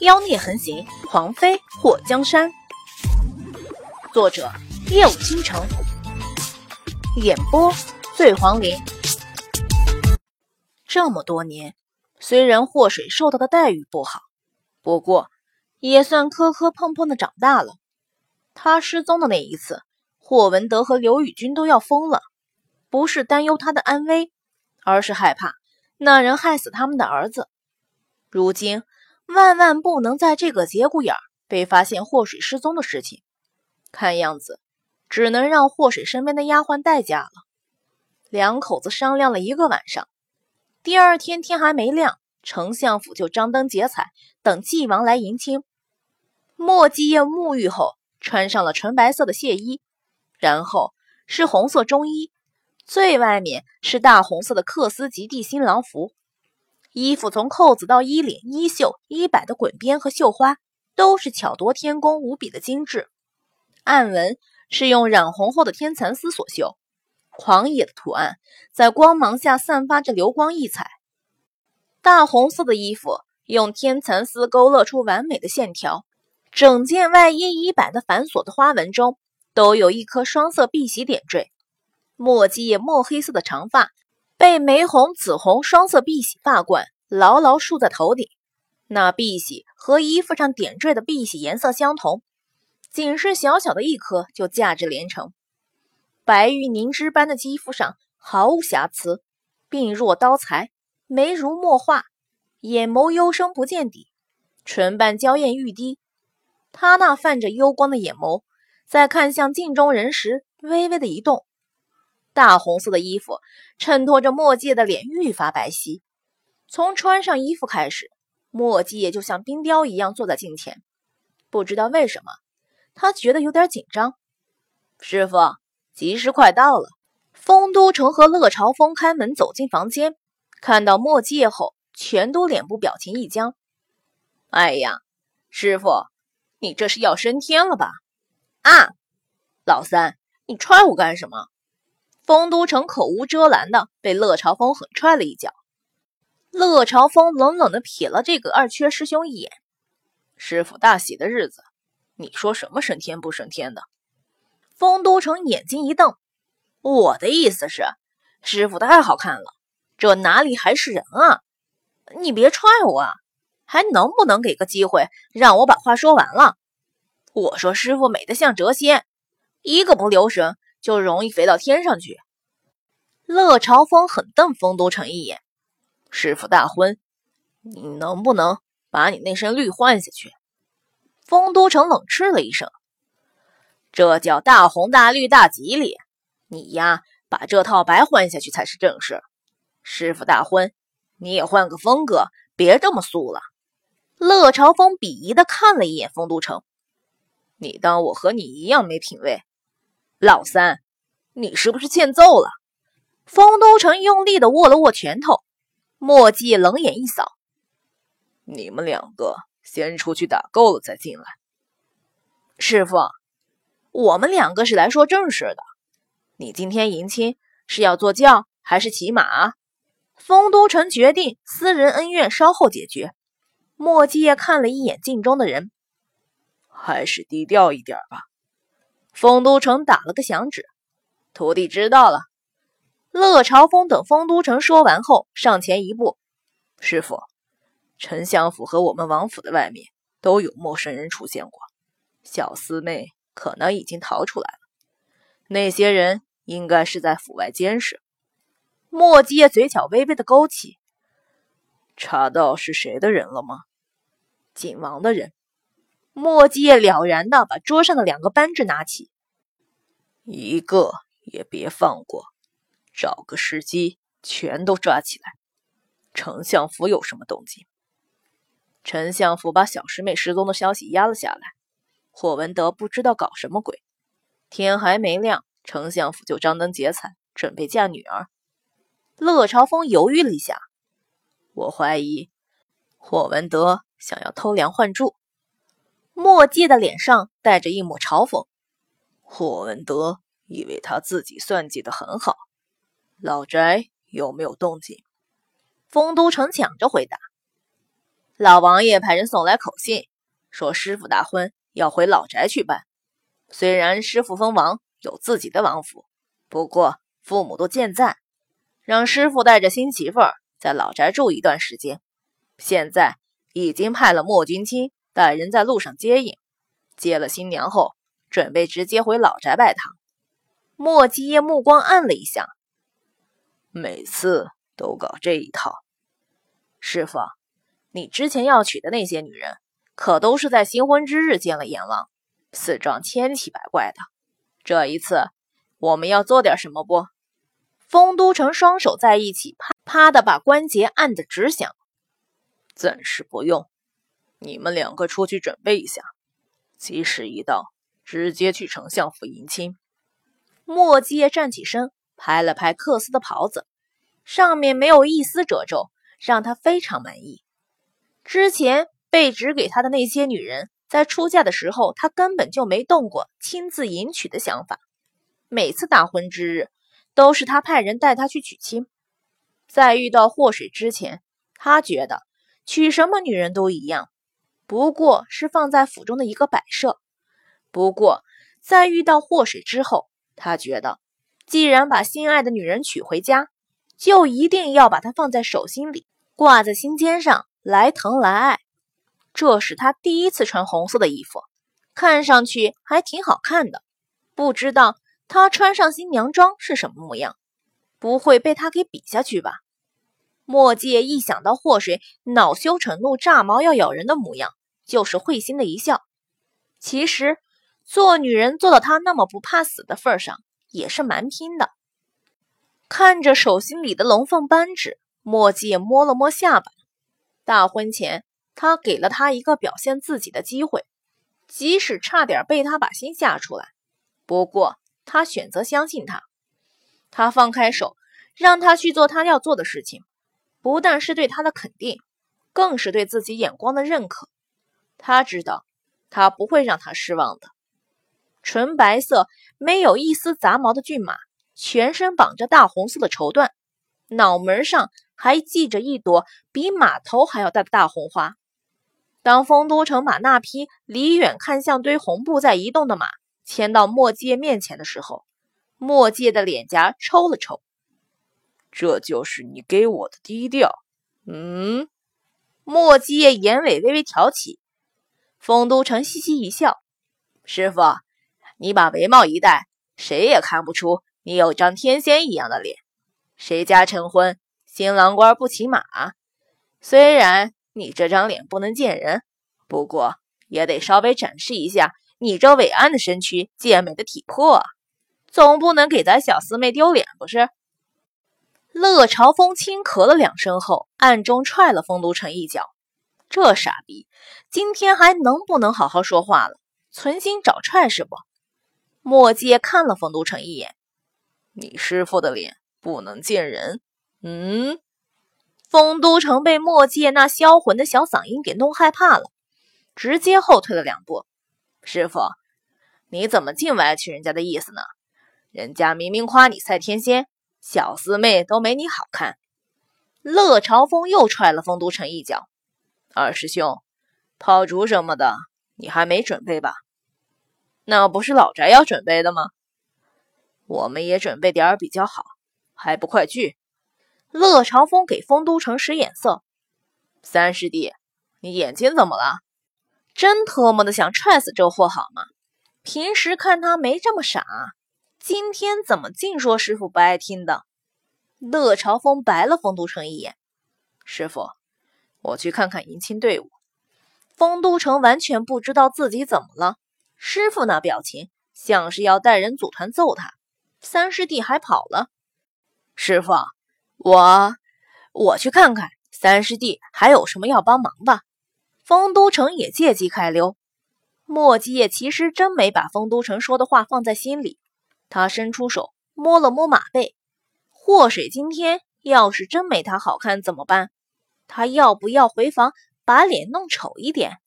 妖孽横行，皇妃祸江山。作者：夜舞倾城，演播：醉黄林。这么多年，虽然祸水受到的待遇不好，不过也算磕磕碰碰的长大了。他失踪的那一次，霍文德和刘宇君都要疯了，不是担忧他的安危，而是害怕那人害死他们的儿子。如今万万不能在这个节骨眼儿被发现祸水失踪的事情。看样子，只能让祸水身边的丫鬟代嫁了。两口子商量了一个晚上，第二天天还没亮，丞相府就张灯结彩，等纪王来迎亲。莫继业沐浴后，穿上了纯白色的亵衣，然后是红色中衣，最外面是大红色的克斯及地新郎服。衣服从扣子到衣领、衣袖、衣摆的滚边和绣花，都是巧夺天工、无比的精致。暗纹是用染红后的天蚕丝所绣，狂野的图案在光芒下散发着流光溢彩。大红色的衣服用天蚕丝勾勒出完美的线条，整件外衣衣摆的繁琐的花纹中都有一颗双色碧玺点缀。墨迹墨黑色的长发被玫红、紫红双色碧玺发冠牢牢束在头顶，那碧玺和衣服上点缀的碧玺颜色相同。仅是小小的一颗，就价值连城。白玉凝脂般的肌肤上毫无瑕疵，鬓若刀裁，眉如墨画，眼眸幽深不见底，唇瓣娇艳欲滴。她那泛着幽光的眼眸，在看向镜中人时微微的一动。大红色的衣服衬托着墨界的脸愈发白皙。从穿上衣服开始，墨界就像冰雕一样坐在镜前，不知道为什么。他觉得有点紧张。师傅，吉时快到了。丰都城和乐朝风开门走进房间，看到墨界后，全都脸部表情一僵。哎呀，师傅，你这是要升天了吧？啊，老三，你踹我干什么？丰都城口无遮拦的被乐朝风狠踹了一脚。乐朝风冷冷的瞥了这个二缺师兄一眼。师傅大喜的日子。你说什么升天不升天的？丰都城眼睛一瞪，我的意思是，师傅太好看了，这哪里还是人啊？你别踹我啊！还能不能给个机会让我把话说完了？我说师傅美得像谪仙，一个不留神就容易飞到天上去。乐朝风狠瞪丰都城一眼，师傅大婚，你能不能把你那身绿换下去？丰都城冷嗤了一声：“这叫大红大绿大吉利，你呀，把这套白换下去才是正事。师傅大婚，你也换个风格，别这么素了。”乐朝风鄙夷的看了一眼丰都城：“你当我和你一样没品位？老三，你是不是欠揍了？”丰都城用力的握了握拳头，墨迹冷眼一扫：“你们两个。”先出去打够了再进来。师傅，我们两个是来说正事的。你今天迎亲是要坐轿还是骑马？丰都城决定私人恩怨稍后解决。墨迹看了一眼镜中的人，还是低调一点吧。丰都城打了个响指，徒弟知道了。乐朝风等丰都城说完后，上前一步，师傅。丞相府和我们王府的外面都有陌生人出现过，小师妹可能已经逃出来了。那些人应该是在府外监视。莫基业嘴角微微的勾起，查到是谁的人了吗？景王的人。莫基业了然的把桌上的两个扳指拿起，一个也别放过，找个时机全都抓起来。丞相府有什么动静？丞相府把小师妹失踪的消息压了下来，霍文德不知道搞什么鬼。天还没亮，丞相府就张灯结彩，准备嫁女儿。乐朝风犹豫了一下，我怀疑霍文德想要偷梁换柱。墨迹的脸上带着一抹嘲讽。霍文德以为他自己算计的很好。老宅有没有动静？丰都城抢着回答。老王爷派人送来口信，说师傅大婚要回老宅去办。虽然师傅封王有自己的王府，不过父母都健在，让师傅带着新媳妇儿在老宅住一段时间。现在已经派了莫君清带人在路上接应，接了新娘后，准备直接回老宅拜堂。莫继业目光暗了一下，每次都搞这一套。师傅，你之前要娶的那些女人，可都是在新婚之日见了阎王，死状千奇百怪的。这一次，我们要做点什么不？丰都城双手在一起，啪啪的把关节按得直响。暂时不用，你们两个出去准备一下，吉时一到，直接去丞相府迎亲。莫继业站起身，拍了拍克斯的袍子，上面没有一丝褶皱，让他非常满意。之前被指给他的那些女人，在出嫁的时候，他根本就没动过亲自迎娶的想法。每次大婚之日，都是他派人带她去娶亲。在遇到祸水之前，他觉得娶什么女人都一样，不过是放在府中的一个摆设。不过在遇到祸水之后，他觉得，既然把心爱的女人娶回家，就一定要把她放在手心里，挂在心尖上，来疼来爱。这是他第一次穿红色的衣服，看上去还挺好看的。不知道他穿上新娘装是什么模样，不会被他给比下去吧？莫界一想到祸水恼羞成怒、炸毛要咬人的模样，就是会心的一笑。其实。做女人做到她那么不怕死的份上，也是蛮拼的。看着手心里的龙凤扳指，墨迹摸了摸下巴。大婚前，他给了他一个表现自己的机会，即使差点被他把心吓出来，不过他选择相信他。他放开手，让他去做他要做的事情，不但是对他的肯定，更是对自己眼光的认可。他知道，他不会让他失望的。纯白色、没有一丝杂毛的骏马，全身绑着大红色的绸缎，脑门上还系着一朵比马头还要大的大红花。当丰都城把那匹离远看像堆红布在移动的马牵到墨界面前的时候，墨界的脸颊抽了抽。这就是你给我的低调？嗯？墨界眼尾微微挑起，丰都城嘻嘻一笑：“师傅。”你把帷帽一戴，谁也看不出你有张天仙一样的脸。谁家成婚，新郎官不骑马？虽然你这张脸不能见人，不过也得稍微展示一下你这伟岸的身躯、健美的体魄，总不能给咱小四妹丢脸不是？乐朝风轻咳了两声后，暗中踹了风都城一脚。这傻逼，今天还能不能好好说话了？存心找踹是不？墨界看了冯都城一眼，你师傅的脸不能见人。嗯，冯都城被墨界那销魂的小嗓音给弄害怕了，直接后退了两步。师傅，你怎么净歪曲人家的意思呢？人家明明夸你赛天仙，小师妹都没你好看。乐朝风又踹了丰都城一脚。二师兄，炮竹什么的，你还没准备吧？那不是老宅要准备的吗？我们也准备点儿比较好，还不快去！乐朝风给丰都城使眼色。三师弟，你眼睛怎么了？真特么的想踹死这货好吗？平时看他没这么傻，今天怎么净说师傅不爱听的？乐朝风白了丰都城一眼。师傅，我去看看迎亲队伍。丰都城完全不知道自己怎么了。师傅那表情像是要带人组团揍他，三师弟还跑了。师傅，我我去看看三师弟还有什么要帮忙的。丰都城也借机开溜。莫基业其实真没把丰都城说的话放在心里，他伸出手摸了摸马背。祸水今天要是真没他好看怎么办？他要不要回房把脸弄丑一点？